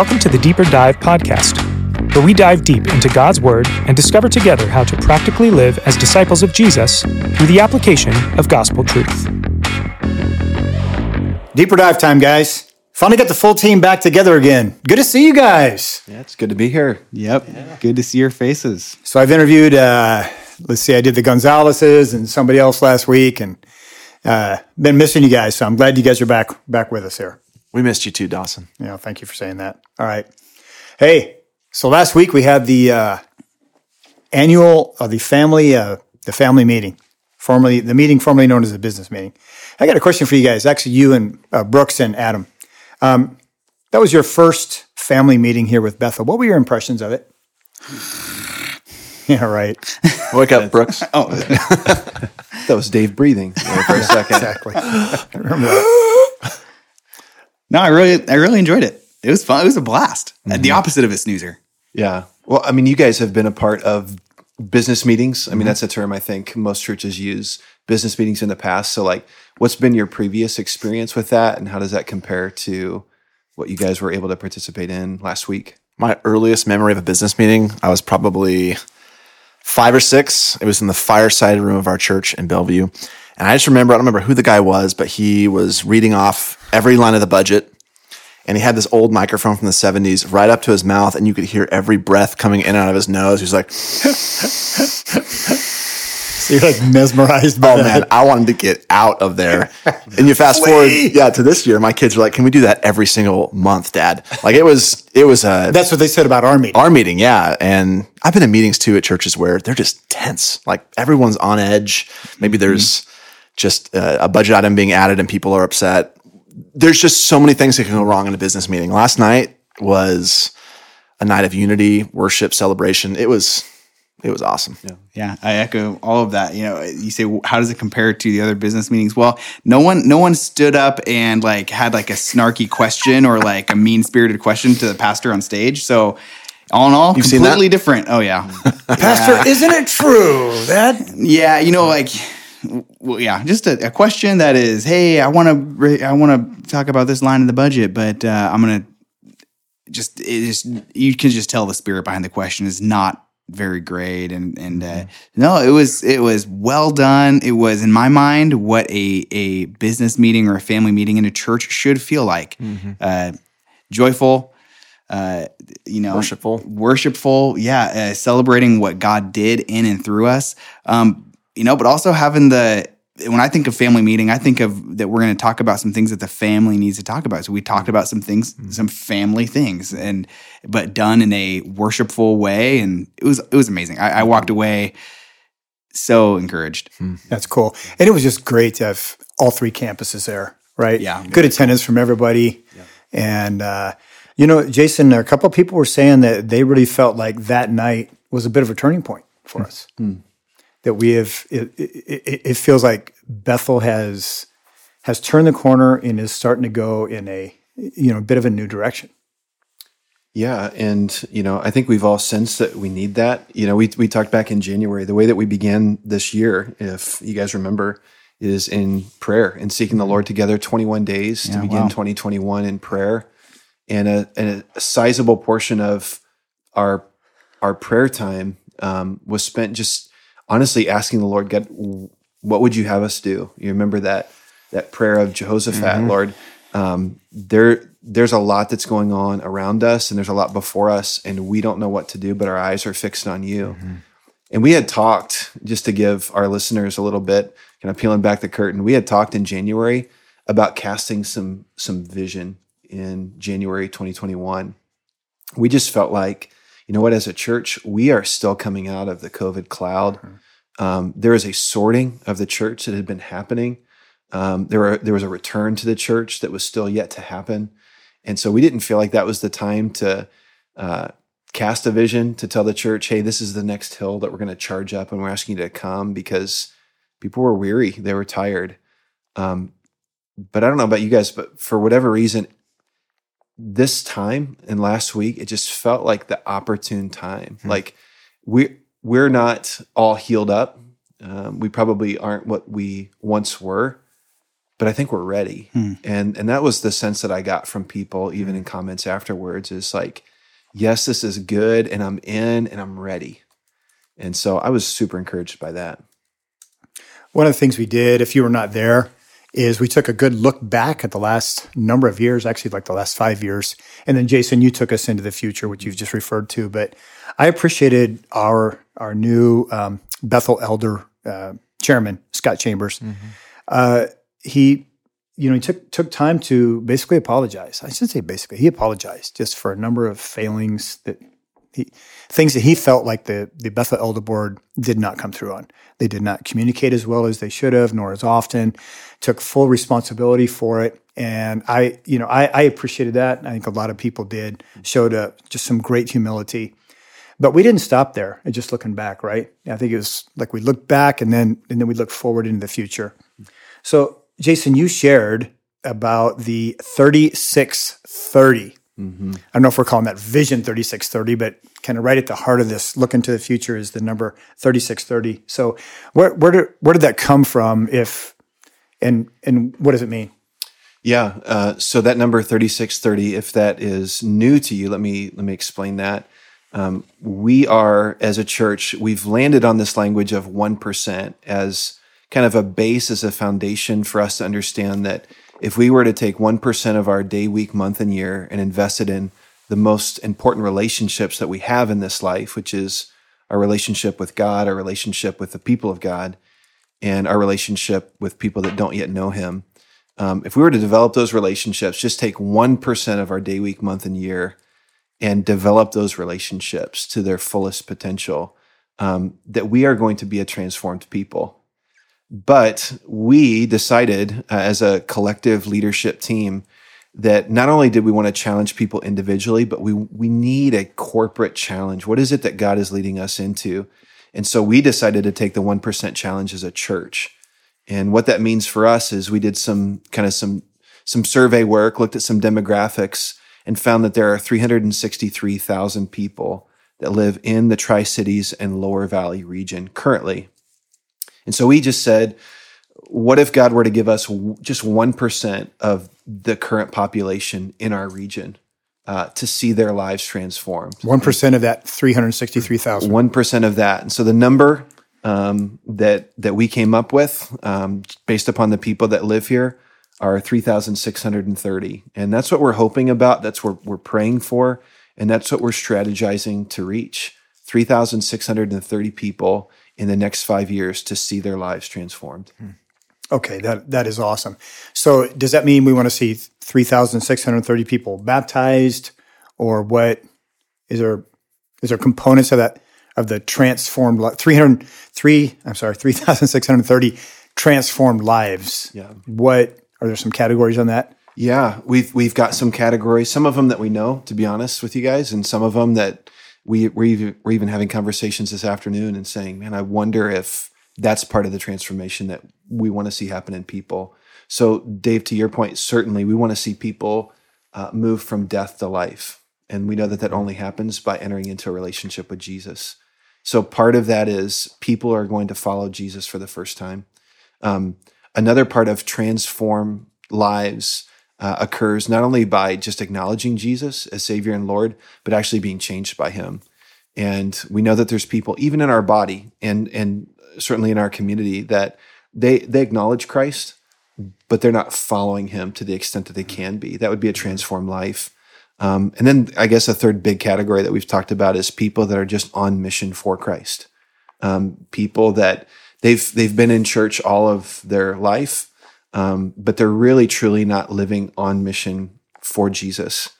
Welcome to the Deeper Dive podcast, where we dive deep into God's Word and discover together how to practically live as disciples of Jesus through the application of gospel truth. Deeper dive time, guys. Finally got the full team back together again. Good to see you guys. Yeah, it's good to be here. Yep. Good to see your faces. So I've interviewed, uh, let's see, I did the Gonzaleses and somebody else last week, and uh, been missing you guys. So I'm glad you guys are back back with us here. We missed you too, Dawson. Yeah, thank you for saying that. All right. Hey, so last week we had the uh, annual, uh, the family, uh, the family meeting, formerly the meeting formerly known as the business meeting. I got a question for you guys. Actually, you and uh, Brooks and Adam. Um, that was your first family meeting here with Bethel. What were your impressions of it? yeah, right. Wake up, Brooks. Oh, That was Dave breathing for a second. Exactly. I remember that. No, I really, I really enjoyed it. It was fun. It was a blast. Uh, The opposite of a snoozer. Yeah. Well, I mean, you guys have been a part of business meetings. I mean, that's a term I think most churches use business meetings in the past. So, like, what's been your previous experience with that, and how does that compare to what you guys were able to participate in last week? my earliest memory of a business meeting, I was probably five or six. It was in the fireside room of our church in Bellevue. And I just remember, I don't remember who the guy was, but he was reading off every line of the budget. And he had this old microphone from the 70s right up to his mouth, and you could hear every breath coming in and out of his nose. He was like, So you're like mesmerized by Oh that. man, I wanted to get out of there. And you fast forward, yeah, to this year, my kids are like, "Can we do that every single month, Dad?" Like it was, it was a That's what they said about our meeting. our meeting, yeah. And I've been in meetings too at churches where they're just tense. Like everyone's on edge. Maybe mm-hmm. there's just uh, a budget item being added and people are upset. There's just so many things that can go wrong in a business meeting. Last night was a night of unity, worship, celebration. It was, it was awesome. Yeah, I echo all of that. You know, you say, how does it compare to the other business meetings? Well, no one, no one stood up and like had like a snarky question or like a mean spirited question to the pastor on stage. So, all in all, You've completely different. Oh yeah, Pastor, isn't it true that yeah. You know, like, well, yeah, just a, a question that is, hey, I want to, re- I want to talk about this line of the budget, but uh, I'm gonna just, it just, you can just tell the spirit behind the question is not very great, and and uh, no, it was, it was well done. It was in my mind what a a business meeting or a family meeting in a church should feel like, uh, joyful. Uh, you know, Worshipful. worshipful, yeah, uh, celebrating what God did in and through us. Um, you know, but also having the when I think of family meeting, I think of that we're going to talk about some things that the family needs to talk about. So we talked about some things, mm. some family things, and but done in a worshipful way, and it was it was amazing. I, I walked away so encouraged. Hmm. That's cool. And it was just great to have all three campuses there, right? Yeah. Good attendance from everybody. And, uh, you know, Jason, a couple of people were saying that they really felt like that night was a bit of a turning point for hmm. us. Hmm. That we have, it, it, it- feels like Bethel has has turned the corner and is starting to go in a, you know, a bit of a new direction. Yeah, and you know, I think we've all sensed that we need that. You know, we we talked back in January. The way that we began this year, if you guys remember, is in prayer and seeking the Lord together. Twenty one days to begin wow. twenty twenty one in prayer, and a, and a sizable portion of our our prayer time um, was spent just honestly asking the Lord, God, what would you have us do? You remember that that prayer of Jehoshaphat, Lord. Um, there, there's a lot that's going on around us, and there's a lot before us, and we don't know what to do, but our eyes are fixed on you. And we had talked just to give our listeners a little bit, kind of peeling back the curtain. We had talked in January about casting some some vision in January 2021. We just felt like, you know what, as a church, we are still coming out of the COVID cloud. Um, there is a sorting of the church that had been happening. Um, there were there was a return to the church that was still yet to happen, and so we didn't feel like that was the time to uh, cast a vision to tell the church, "Hey, this is the next hill that we're going to charge up, and we're asking you to come," because people were weary, they were tired. Um, but I don't know about you guys, but for whatever reason, this time and last week, it just felt like the opportune time. Hmm. Like we we're not all healed up. Um, we probably aren't what we once were, but I think we're ready. Hmm. And and that was the sense that I got from people, even in hmm. comments afterwards, is like, yes, this is good, and I'm in, and I'm ready. And so I was super encouraged by that. One of the things we did, if you were not there, is we took a good look back at the last number of years, actually like the last five years. And then Jason, you took us into the future, which you've just referred to. But I appreciated our our new um, Bethel Elder uh, chairman, Scott Chambers. Uh, he, you know, he took took time to basically apologize. I should say basically, he apologized just for a number of failings that he, things that he felt like the, the Bethel Elder Board did not come through on. They did not communicate as well as they should have, nor as often, took full responsibility for it. And I, you know, I, I appreciated that. I think a lot of people did, showed a, just some great humility. But we didn't stop there. Uh, just looking back, right? I think it was like we looked back and then and then we looked forward into the future. So, Jason, you shared about the 3630 Mm-hmm. I don't know if we're calling that Vision 3630, but kind of right at the heart of this, look into the future is the number 3630. So, where where did where did that come from? If and and what does it mean? Yeah, uh, so that number 3630, if that is new to you, let me let me explain that. Um, we are as a church, we've landed on this language of one percent as kind of a base as a foundation for us to understand that if we were to take one percent of our day, week, month, and year and invest it in the most important relationships that we have in this life, which is our relationship with God, our relationship with the people of God, and our relationship with people that don't yet know Him um, if we were to develop those relationships, just take 1% of our day, week, month, and year and develop those relationships to their fullest potential, um, that we are going to be a transformed people. But we decided uh, as a collective leadership team that not only did we want to challenge people individually, but we, we need a corporate challenge. What is it that God is leading us into? And so we decided to take the 1% challenge as a church. And what that means for us is we did some kind of some some survey work, looked at some demographics, and found that there are 363,000 people that live in the Tri Cities and Lower Valley region currently. And so we just said, what if God were to give us just 1% of the current population in our region uh, to see their lives transformed? One percent of that three hundred sixty three thousand. one percent of that. And so the number um, that that we came up with, um, based upon the people that live here, are three thousand six hundred and thirty, and that's what we're hoping about. That's what we're praying for, and that's what we're strategizing to reach: three thousand six hundred and thirty people in the next five years to see their lives transformed. Hmm. Okay, that that is awesome. So does that mean we want to see three thousand six hundred thirty people baptized, or what? Is there is there components of that of the transformed li- 300 three I'm sorry three thousand six hundred thirty transformed lives? Yeah. What are there some categories on that? Yeah, we've we've got some categories. Some of them that we know, to be honest with you guys, and some of them that we we're even, we're even having conversations this afternoon and saying, "Man, I wonder if that's part of the transformation that we want to see happen in people." So, Dave, to your point, certainly we want to see people uh, move from death to life, and we know that that only happens by entering into a relationship with Jesus. So, part of that is people are going to follow Jesus for the first time. Um, another part of transform lives uh, occurs not only by just acknowledging Jesus as Savior and Lord, but actually being changed by Him. And we know that there's people, even in our body and and certainly in our community, that they they acknowledge Christ, but they're not following Him to the extent that they can be. That would be a transformed life. Um, and then I guess a third big category that we've talked about is people that are just on mission for Christ. Um, people that they've they've been in church all of their life, um, but they're really truly not living on mission for Jesus.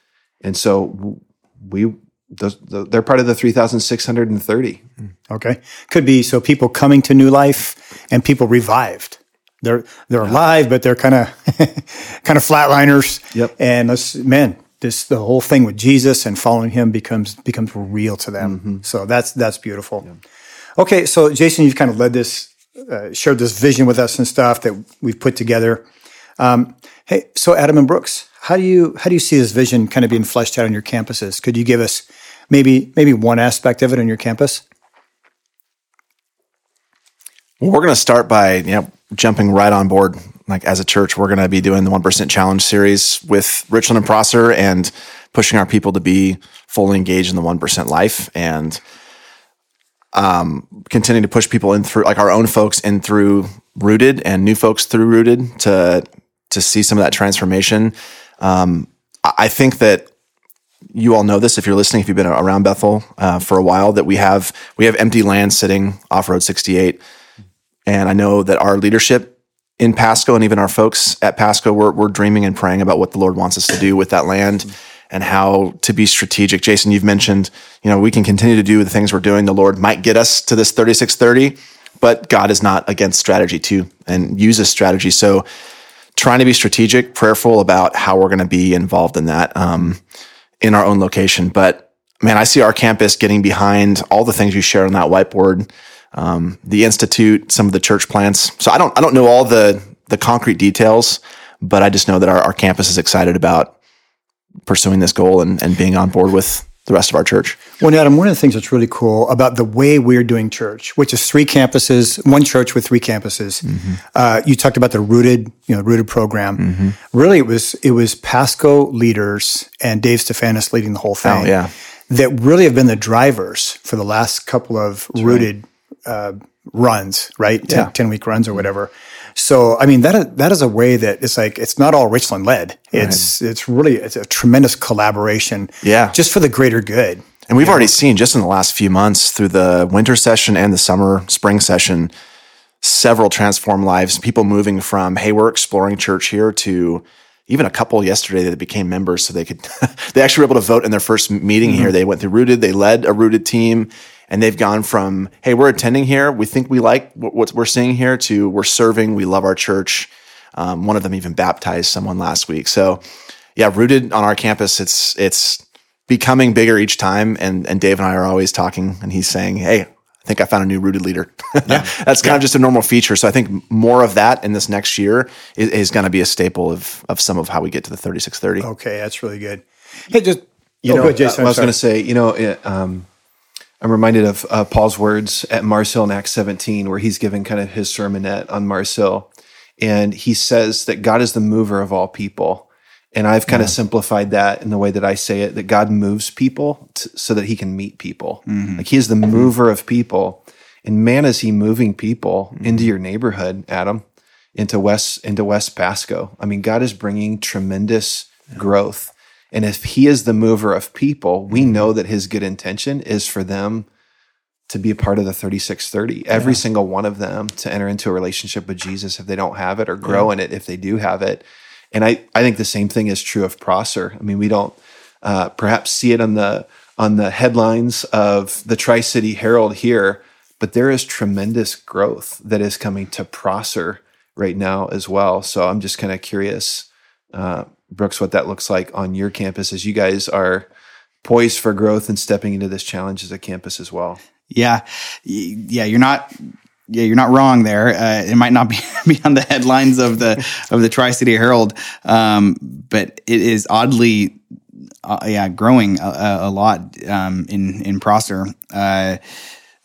And so we those, they're part of the three thousand six hundred and thirty. Okay, could be so people coming to new life and people revived. They're they're alive, but they're kind of kind of flatliners. Yep. And let's man, this the whole thing with Jesus and following Him becomes becomes real to them. So that's that's beautiful. Okay, so Jason, you've kind of led this, uh, shared this vision with us and stuff that we've put together. Um, hey, so Adam and Brooks, how do you how do you see this vision kind of being fleshed out on your campuses? Could you give us maybe maybe one aspect of it on your campus? Well, we're going to start by you know jumping right on board like as a church, we're going to be doing the 1% challenge series with Richland and Prosser and pushing our people to be fully engaged in the 1% life and um, continuing to push people in through like our own folks in through rooted and new folks through rooted to, to see some of that transformation. Um, I think that you all know this if you're listening, if you've been around Bethel uh, for a while, that we have we have empty land sitting off Road 68, and I know that our leadership in Pasco and even our folks at Pasco, we're, we're dreaming and praying about what the Lord wants us to do with that land and how to be strategic. Jason, you've mentioned, you know, we can continue to do the things we're doing. The Lord might get us to this 3630, but God is not against strategy too and uses strategy. So trying to be strategic, prayerful about how we're going to be involved in that um, in our own location. But man, I see our campus getting behind all the things you shared on that whiteboard, um, the institute, some of the church plants. So I don't, I don't know all the the concrete details, but I just know that our, our campus is excited about pursuing this goal and, and being on board with the rest of our church. Well, Adam, one of the things that's really cool about the way we're doing church, which is three campuses, one church with three campuses. Uh, you talked about the rooted, you know, rooted program. Really, it was it was Pasco leaders and Dave Stefanis leading the whole thing. Oh, yeah. that really have been the drivers for the last couple of rooted uh, runs, right? 10, Yeah. 10 week runs or whatever. So, I mean, that is, that is a way that it's like, it's not all Richland led. It's, it's really, it's a tremendous collaboration. Yeah. Just for the greater good. And we've already seen just in the last few months through the winter session and the summer, spring session, several transformed lives, people moving from, hey, we're exploring church here to even a couple yesterday that became members so they could, they actually were able to vote in their first meeting mm-hmm. here. They went through Rooted, they led a Rooted team, and they've gone from, hey, we're attending here, we think we like what, what we're seeing here, to we're serving, we love our church. Um, one of them even baptized someone last week. So, yeah, Rooted on our campus, it's, it's, becoming bigger each time. And and Dave and I are always talking, and he's saying, "Hey, I think I found a new rooted leader." Yeah. That's kind of just a normal feature. So I think more of that in this next year is, is going to be a staple of of some of how we get to the thirty six thirty. Okay. That's really good. Hey, just, You oh, know, go ahead, Jason. I I'm was going to say, you know, it, um, I'm reminded of uh, Paul's words at Mars Hill in Acts 17, where he's giving kind of his sermonette on Mars Hill. And he says that God is the mover of all people. And I've kind of simplified that in the way that I say it that God moves people t- so that he can meet people. Like he is the mover of people. And man, is he moving people into your neighborhood, Adam, into West, into West Pasco. I mean, God is bringing tremendous growth. And if he is the mover of people, we know that his good intention is for them to be a part of the 3630. Every single one of them to enter into a relationship with Jesus if they don't have it or grow in it if they do have it. And I, I think the same thing is true of Prosser. I mean, we don't uh, perhaps see it on the on the headlines of the Tri City Herald here, but there is tremendous growth that is coming to Prosser right now as well. So I'm just kind of curious, uh, Brooks, what that looks like on your campus as you guys are poised for growth and stepping into this challenge as a campus as well. Yeah, yeah, you're not. Yeah, you're not wrong there. Uh, it might not be, be on the headlines of the of the Tri City Herald, um, but it is oddly, uh, yeah, growing a, a lot um, in in Prosser. Uh,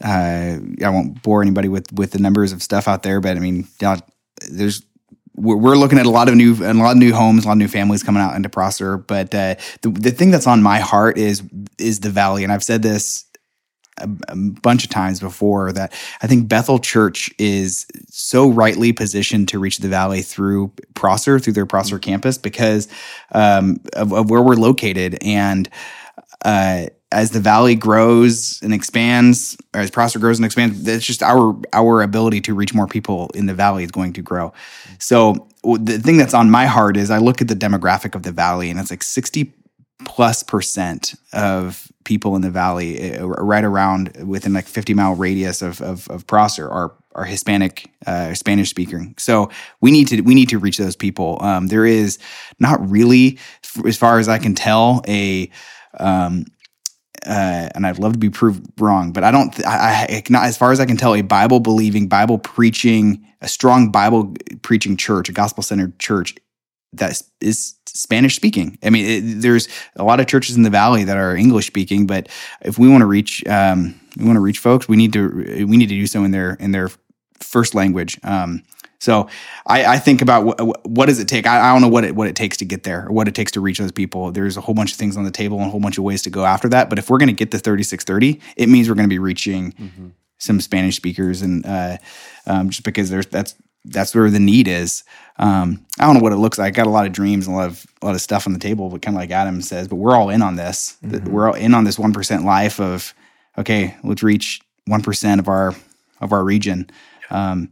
uh, I won't bore anybody with with the numbers of stuff out there, but I mean, there's we're, we're looking at a lot of new a lot of new homes, a lot of new families coming out into Prosser. But uh, the the thing that's on my heart is is the valley, and I've said this a, a bunch of times before that I think Bethel Church is so rightly positioned to reach the valley through Prosser, through their Prosser campus, because um, of, of where we're located. And uh, as the valley grows and expands, or as Prosser grows and expands, that's just our our ability to reach more people in the valley is going to grow. So the thing that's on my heart is I look at the demographic of the valley, and it's like sixty plus percent of people in the valley, uh, right around within like fifty mile radius of of, of Prosser, are are Hispanic, uh, Spanish speaking. So we need to we need to reach those people. Um, there is not really, as far as I can tell, a um, uh, and I'd love to be proved wrong, but I don't. I, I not as far as I can tell, a Bible believing, Bible preaching, a strong Bible preaching church, a gospel centered church that is Spanish speaking. I mean, it, there's a lot of churches in the valley that are English speaking, but if we want to reach, um, we want to reach folks, we need to we need to do so in their in their first language. Um, So I, I think about what, what does it take. I, I don't know what it what it takes to get there, or what it takes to reach those people. There's a whole bunch of things on the table and a whole bunch of ways to go after that. But if we're going to get to 3630, it means we're going to be reaching some Spanish speakers, and uh, um, just because there's that's that's where the need is. Um, I don't know what it looks like. I got a lot of dreams and a lot of a lot of stuff on the table, but kind of like Adam says, but we're all in on this. Th- We're all in on this one percent life of okay, let's reach one percent of our of our region, um,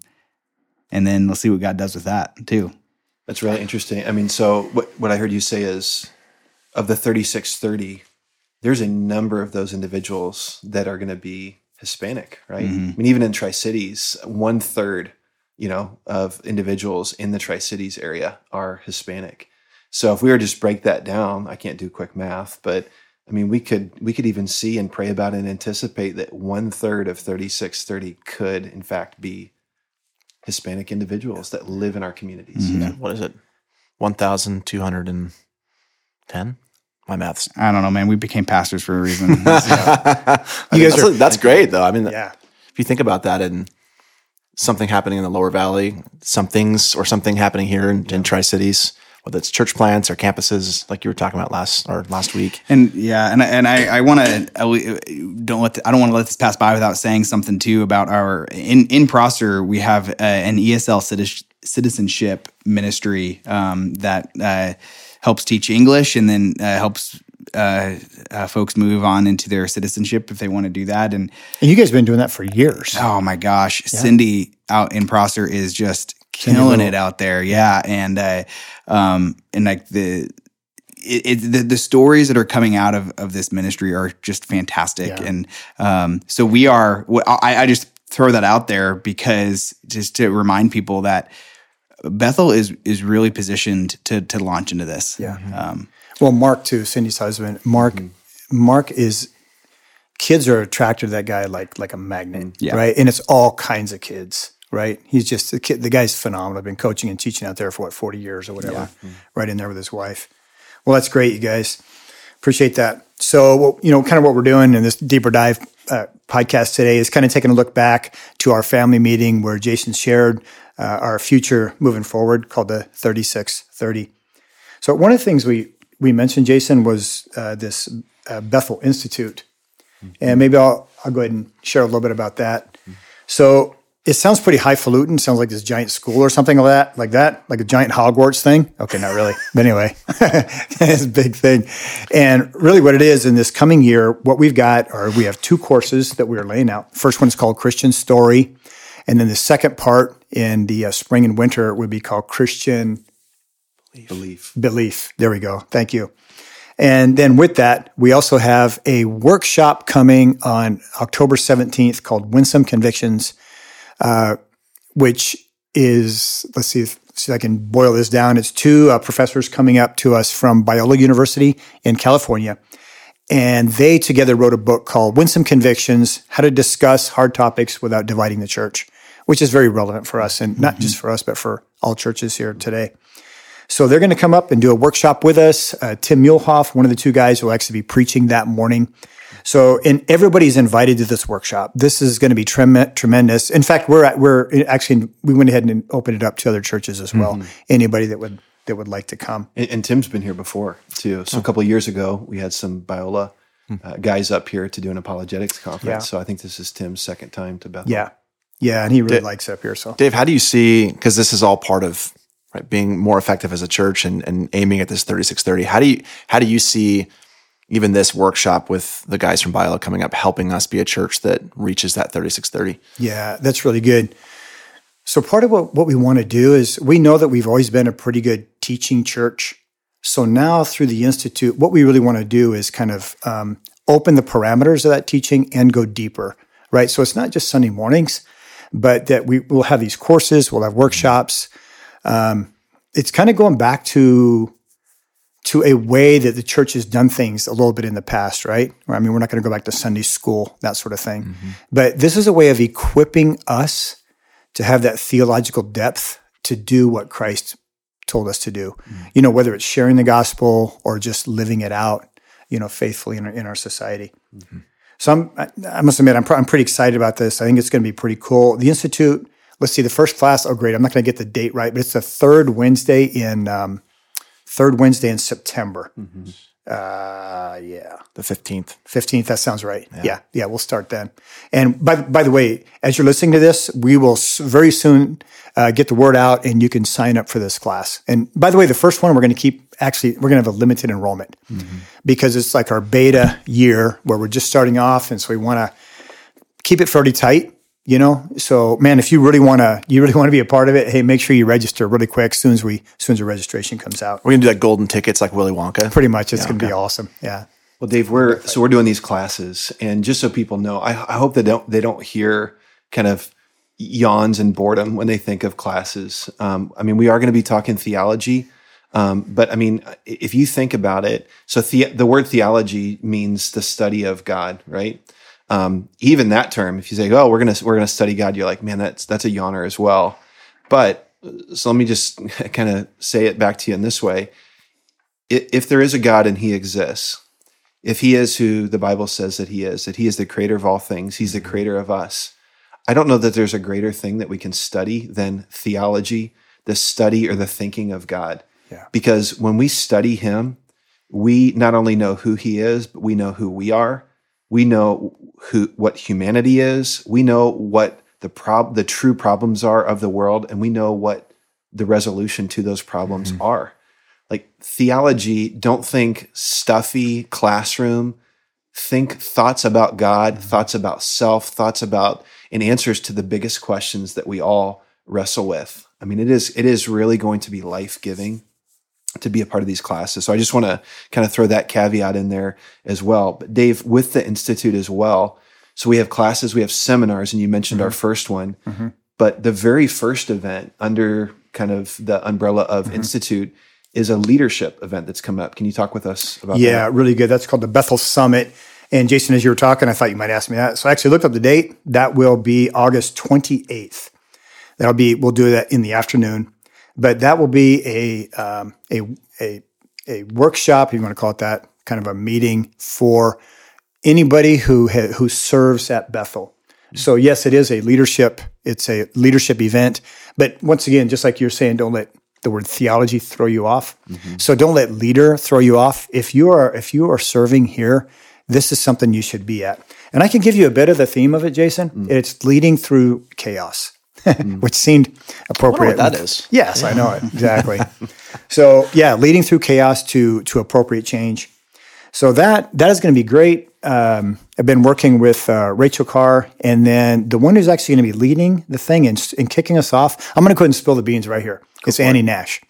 and then let's see what God does with that too. That's really interesting. I mean, so what what I heard you say is of the 3630, there's a number of those individuals that are going to be Hispanic, right? Mm-hmm. I mean, even in Tri Cities, one third, you know, of individuals in the Tri Cities area are Hispanic. So if we were to just break that down, I can't do quick math, but I mean, we could we could even see and pray about and anticipate that one third of 3630 could, in fact, be Hispanic individuals that live in our communities. Mm-hmm. What is it? 1,210? My math's. I don't know, man. We became pastors for a reason. you guys that's, that's great, though. I mean, Yeah. if you think about that and something happening in the lower valley, some things or something happening here in, in Tri Cities, whether it's church plants or campuses, like you were talking about last or last week. And yeah, and I- and I, I want to don't let the, I don't want to let this pass by without saying something too about our in in Prosser we have uh, an ESL citizenship ministry um, that uh, helps teach English and then uh, helps uh, uh, folks move on into their citizenship if they want to do that and And you guys have been doing that for years. Oh my gosh, Cindy out in Prosser is just killing it out there. Yeah, and uh, um, and like the. It, it, the, the stories that are coming out of, of this ministry are just fantastic, Yeah. and um, so we are. I, I just throw that out there because just to remind people that Bethel is is really positioned to to launch into this. Yeah. um, Well, Mark too, Cindy's husband. Mark, Mark is kids are attracted to that guy like like a magnet, Yeah. right? And it's all kinds of kids, right? He's just the kid. The guy's phenomenal. I've been coaching and teaching out there for what forty years or whatever, right in there with his wife. Well, that's great, you guys. Appreciate that. So, well, you know, kind of what we're doing in this deeper dive uh, podcast today is kind of taking a look back to our family meeting where Jason shared uh, our future moving forward, called the thirty six thirty. So one of the things we we mentioned, Jason, was uh, this uh, Bethel Institute, and maybe I'll I'll go ahead and share a little bit about that. So it sounds pretty highfalutin. Sounds like this giant school or something like that, like that, like a giant Hogwarts thing. Okay, not really, but anyway, it's a big thing. And really, what it is in this coming year, what we've got are we have two courses that we're laying out. First one is called Christian Story, and then the second part in the uh, spring and winter would be called Christian Belief. belief. There we go. Thank you. And then with that, we also have a workshop coming on October 17th called Winsome Convictions, uh, which is, let's see if, see if I can boil this down. It's two uh, professors coming up to us from Biola University in California. And they together wrote a book called Winsome Convictions How to Discuss Hard Topics Without Dividing the Church, which is very relevant for us and not just for us, but for all churches here today. So they're going to come up and do a workshop with us. Uh, Tim Muehlhoff, one of the two guys, will actually be preaching that morning. So, and everybody's invited to this workshop. This is going to be trem- tremendous. In fact, we're at, we're eh, actually we went ahead and opened it up to other churches as well. Mm-hmm. Anybody that would that would like to come. And, and Tim's been here before too. So a oh. couple of years ago, we had some Biola hmm. uh, guys up here to do an apologetics conference. Yeah. So I think this is Tim's second time to Bethel. Yeah, yeah, and he really likes it up here. So Dave, how do you see, because this is all part of right, being more effective as a church and, and aiming at this 3630, how do you, how do you see even this workshop with the guys from Biola coming up helping us be a church that reaches that 3630? Yeah, that's really good. So part of what, what we want to do is we know that we've always been a pretty good teaching church. So now through the Institute, what we really want to do is kind of um, open the parameters of that teaching and go deeper, right? So it's not just Sunday mornings, but that we will have these courses, we'll have workshops. Um, it's kind of going back to to a way that the church has done things a little bit in the past, right? I mean, we're not going to go back to Sunday school, that sort of thing. Mm-hmm. But this is a way of equipping us to have that theological depth to do what Christ told us to do. Mm. You know, whether it's sharing the gospel or just living it out, you know, faithfully in our, in our society. Mm-hmm. So I'm, I, I must admit, I'm, pr- I'm pretty excited about this. I think it's going to be pretty cool. The Institute, let's see, the first class. Oh, great! I'm not going to get the date right, but it's the third Wednesday in um, third Wednesday in September. Uh, yeah, The 15th. 15th. That sounds right. Yeah. yeah. we'll start then. And by by the way, as you're listening to this, we will very soon uh, get the word out, and you can sign up for this class. And by the way, the first one we're going to keep actually we're going to have a limited enrollment because it's like our beta year where we're just starting off, and so we want to keep it fairly tight. You know, so man, if you really want to, you really want to be a part of it. Hey, make sure you register really quick. As soon as we, as soon as the registration comes out, We're going to do that golden tickets like Willy Wonka. pretty much it's going to be awesome. Yeah. Well, Dave, we're so we're doing these classes, and just so people know, I, I hope they don't they don't hear kind of yawns and boredom when they think of classes. Um, I mean, we are going to be talking theology, um, but I mean, if you think about it, so the, the word theology means the study of God, right? Um, even that term, if you say, "Oh, we're gonna we're gonna study God," you're like, "Man, that's that's a yawner as well." But so let me just kind of say it back to you in this way: if there is a God and He exists, if he is who the Bible says that he is, that he is the creator of all things, he's the creator of us. I don't know that there's a greater thing that we can study than theology, the study or the thinking of God. Yeah. Because when we study him, we not only know who he is, but we know who we are. We know who what humanity is. We know what the prob the true problems are of the world, and we know what the resolution to those problems mm-hmm. are. Like theology don't think stuffy classroom. Think thoughts about god mm-hmm. thoughts about self thoughts about and answers to the biggest questions that we all wrestle with. I mean it is it is really going to be life-giving to be a part of these classes so i just want to kind of throw that caveat in there as well but dave with the institute as well so we have classes we have seminars and you mentioned our first one but the very first event under kind of the umbrella of Mm-hmm. institute is a leadership event that's coming up can you talk with us about Yeah, that Yeah, really good. That's called the Bethel Summit. And Jason, as you were talking, I thought you might ask me that. So I actually looked up the date. That will be August 28th. That'll be, we'll do that in the afternoon. But that will be a, um, a, a, a workshop, if you want to call it that, kind of a meeting for anybody who, ha- who serves at Bethel. So yes, it is a leadership, it's a leadership event. But once again, just like you're saying, don't let the word theology throw you off. So don't let leader throw you off. If you are if you are serving here, this is something you should be at. And I can give you a bit of the theme of it, Jason. It's leading through chaos, which seemed appropriate. that is. Yes, I know it exactly. so yeah, leading through chaos to to appropriate change. So that that is going to be great. Um, I've been working with uh, Rachel Carr, and then the one who's actually going to be leading the thing and, and kicking us off. I'm going to go ahead and spill the beans right here. it's Annie Nash.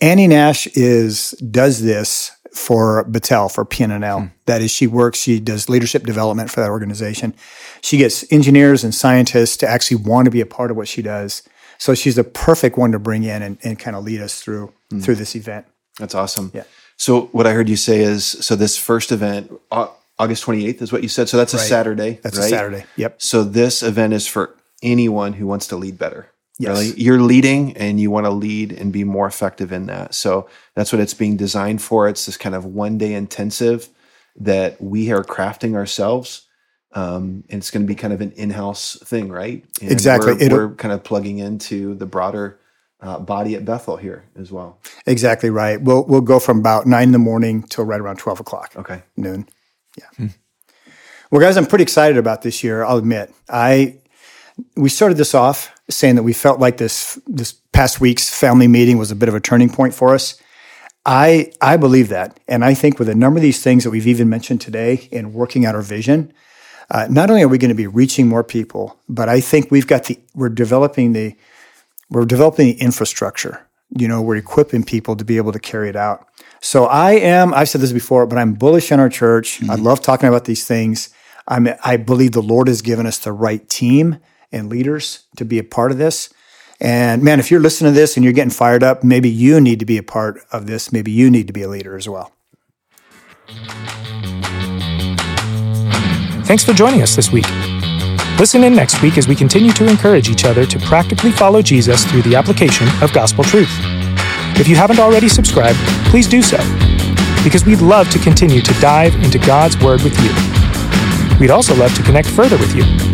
Annie Nash is does this for Battelle for PNNL. Hmm. That is, she works. She does leadership development for that organization. She gets engineers and scientists to actually want to be a part of what she does. So she's the perfect one to bring in and, and kind of lead us through hmm. through this event. that's awesome Yeah. so what i heard you say is so this first event august 28th is what you said so that's a Right. saturday That's right? a Saturday. Yep. So this event is for anyone who wants to lead better. Yes. Really, you're leading and you want to lead and be more effective in that. So that's what it's being designed for. It's this kind of one day intensive that we are crafting ourselves. Um, and it's going to be kind of an in-house thing, right? And Exactly. We're, we're kind of plugging into the broader uh, body at Bethel here as well. Exactly right. We'll we'll go from about nine in the morning till right around twelve o'clock. Okay. noon. Yeah. Well, guys, I'm pretty excited about this year. I'll admit. I we started this off saying that we felt like this this past week's family meeting was a bit of a turning point for us. I I believe that, and I think with a number of these things that we've even mentioned today in working out our vision, uh, not only are we going to be reaching more people, but I think we've got the we're developing the we're developing the infrastructure. You know, we're equipping people to be able to carry it out. So I am, I've said this before, but I'm bullish on our church. I love talking about these things. I'm, I believe the Lord has given us the right team and leaders to be a part of this. And man, if you're listening to this and you're getting fired up, maybe you need to be a part of this. Maybe you need to be a leader as well. Thanks for joining us this week. Listen in next week as we continue to encourage each other to practically follow Jesus through the application of gospel truth. If you haven't already subscribed, please do so, because we'd love to continue to dive into God's Word with you. We'd also love to connect further with you.